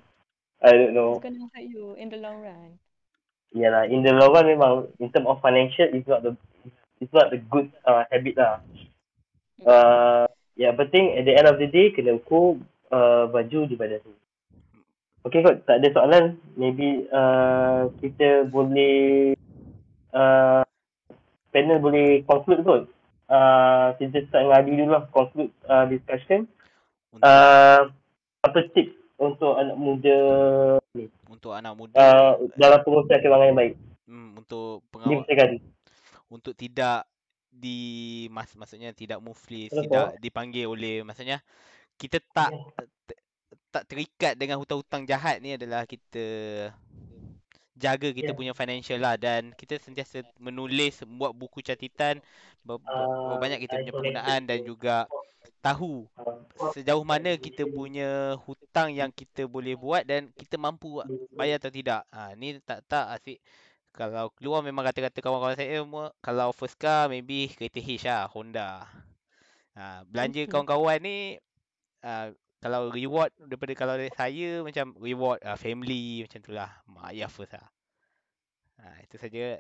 I don't know. it's gonna hurt you in the long run Yalah, in the long run memang in term of financial it's not the it's not the good uh, habit lah. Uh, yang penting at the end of the day kena ukur uh, baju di badan tu. Okay kot, tak ada soalan. Maybe uh, kita boleh uh, panel boleh conclude kot. Uh, kita start dengan Adi dulu lah conclude uh, discussion. Uh, apa tips untuk anak muda ni Untuk anak muda uh, dalam pengurusan kewangan yang baik? hmm, untuk pengawal untuk tidak di mas maksudnya tidak muflis, Betul. tidak dipanggil oleh maksudnya kita tak t- tak terikat dengan hutang-hutang jahat ni adalah kita jaga kita Ya. punya financial lah dan kita sentiasa menulis buat buku catatan ber- berapa Ah, banyak kita punya penggunaan dan juga tahu Uh, sejauh mana kita punya hutang yang kita boleh buat dan kita mampu bayar atau tidak. Ha, ni tak tak asyik kalau keluar memang kata-kata kawan-kawan saya semua kalau first car maybe kereta H lah, Honda. Ha, belanja kawan-kawan ni uh, kalau reward daripada kalau dari saya macam reward uh, family macam tu lah. Mak ayah first lah. Ha, itu saja.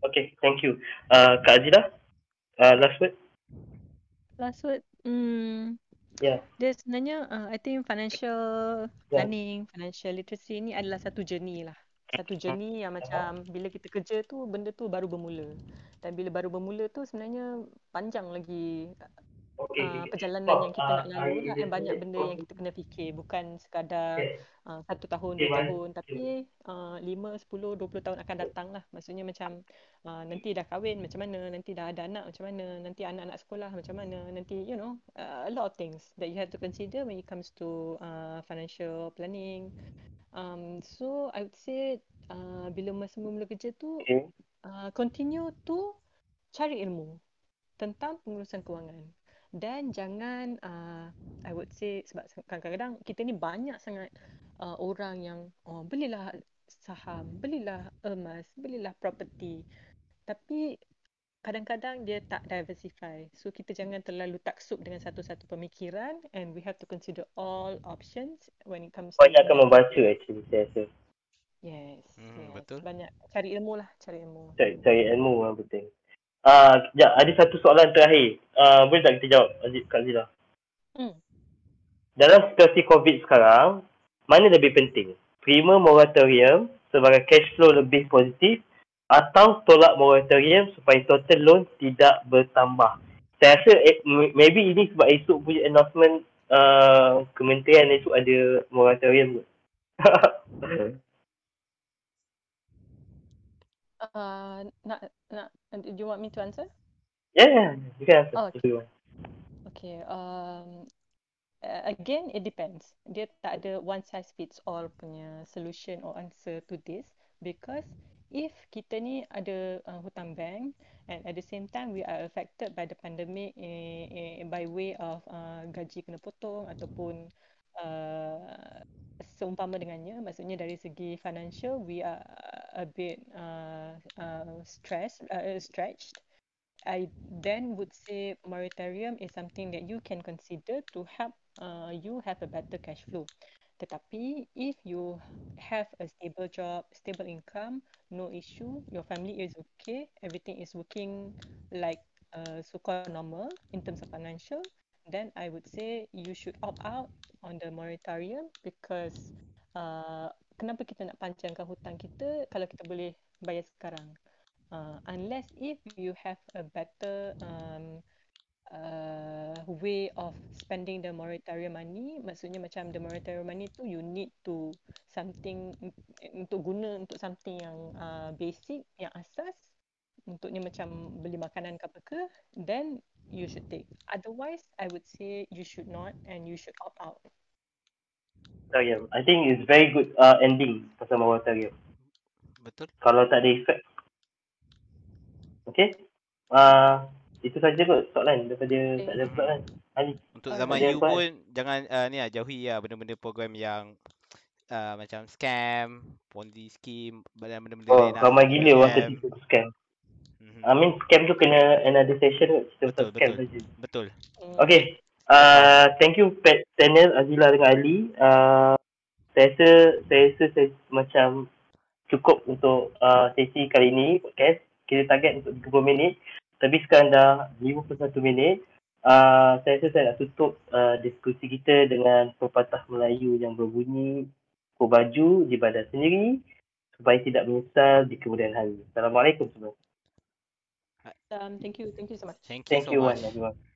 okay, thank you. Uh, Kak Azila, uh, last word? Last word, hmm, Ya. dia sebenarnya uh, I think financial planning, financial literacy ni adalah satu journey lah. Satu journey yang macam bila kita kerja tu benda tu baru bermula. Dan bila baru bermula tu sebenarnya panjang lagi Okay. uh, perjalanan yang kita nak lalu lah and banyak benda yang kita kena fikir bukan sekadar uh, satu tahun, dua tahun tapi uh, lima, sepuluh, dua puluh tahun akan datang lah. Maksudnya macam uh, nanti dah kahwin macam mana nanti dah ada anak macam mana nanti anak-anak sekolah macam mana nanti you know uh, a lot of things that you have to consider when it comes to uh, financial planning. Um, so I would say uh, bila masa mula kerja tu Okay. uh, continue to cari ilmu tentang pengurusan kewangan dan jangan uh, I would say sebab kadang-kadang kita ni banyak sangat uh, orang yang oh belilah saham, belilah emas, belilah property. Tapi kadang-kadang dia tak diversify. So kita jangan terlalu taksub dengan satu-satu pemikiran and we have to consider all options when it comes to Banyak akan membaca actually saya rasa. Yes, Hmm, yes. betul. Banyak cari ilmu lah, cari ilmu. Cari, cari ilmu yang penting. Uh, sekejap, ada satu soalan terakhir. Uh, boleh tak kita jawab Aziz, Kak Zila? Hmm. Dalam situasi COVID sekarang, mana lebih penting? Terima moratorium sebagai cash flow lebih positif atau tolak moratorium supaya total loan tidak bertambah? Saya rasa eh, maybe ini sebab esok punya announcement uh, kementerian esok ada moratorium kot. Uh, nak, nak, do you want me to answer? yeah, yeah, you can answer Oh, want. Okay, um, uh, again, it depends. Dia tak ada one size fits all punya solution or answer to this because if kita ni ada uh, hutang bank and at the same time we are affected by the pandemic eh, eh, by way of uh, gaji kena potong ataupun uh, seumpama dengannya maksudnya dari segi financial we are a bit uh, uh, stressed uh, stretched I then would say moratorium is something that you can consider to help uh, you have a better cash flow. Tetapi if you have a stable job, stable income, no issue, your family is okay, everything is working like uh, so-called normal in terms of financial, then I would say you should opt out on the moratorium because uh, kenapa kita nak panjangkan hutang kita kalau kita boleh bayar sekarang? Uh, unless if you have a better um, uh, way of spending the moratorium money, maksudnya macam the moratorium money tu you need to something untuk guna untuk something yang uh, basic, yang asas, untuknya macam beli makanan ke apa ke, then you should take. Otherwise, I would say you should not and you should opt out. Moratorium. I think it's very good uh, ending pasal moratorium. Betul? Kalau tak ada effect. Okay. Uh, itu saja kot soalan daripada Okay. tak ada soalan. Ali. Untuk zaman Ada you apa? pun jangan uh, ni lah jauhi lah benda-benda program yang uh, macam scam, ponzi scheme benda-benda Oh, lain lah. ramai gila orang Scam. tertipu scam. Mhm. I mean scam tu kena another session kot. Cerita pasal Betul, scam betul. saja. Betul. Mm. Okay. Uh, thank you Pat Daniel, Azila dengan Ali. Uh, saya rasa, saya rasa saya macam cukup untuk uh, sesi kali ini podcast. Kita target untuk 30 minit. Tapi sekarang dah 51 minit. Uh, saya rasa saya nak tutup uh, diskusi kita dengan pepatah Melayu yang berbunyi Kau baju di badan sendiri supaya tidak menyesal di kemudian hari. Assalamualaikum semua. Um, thank you, thank you so much. Thank you Thank so you much. one everyone.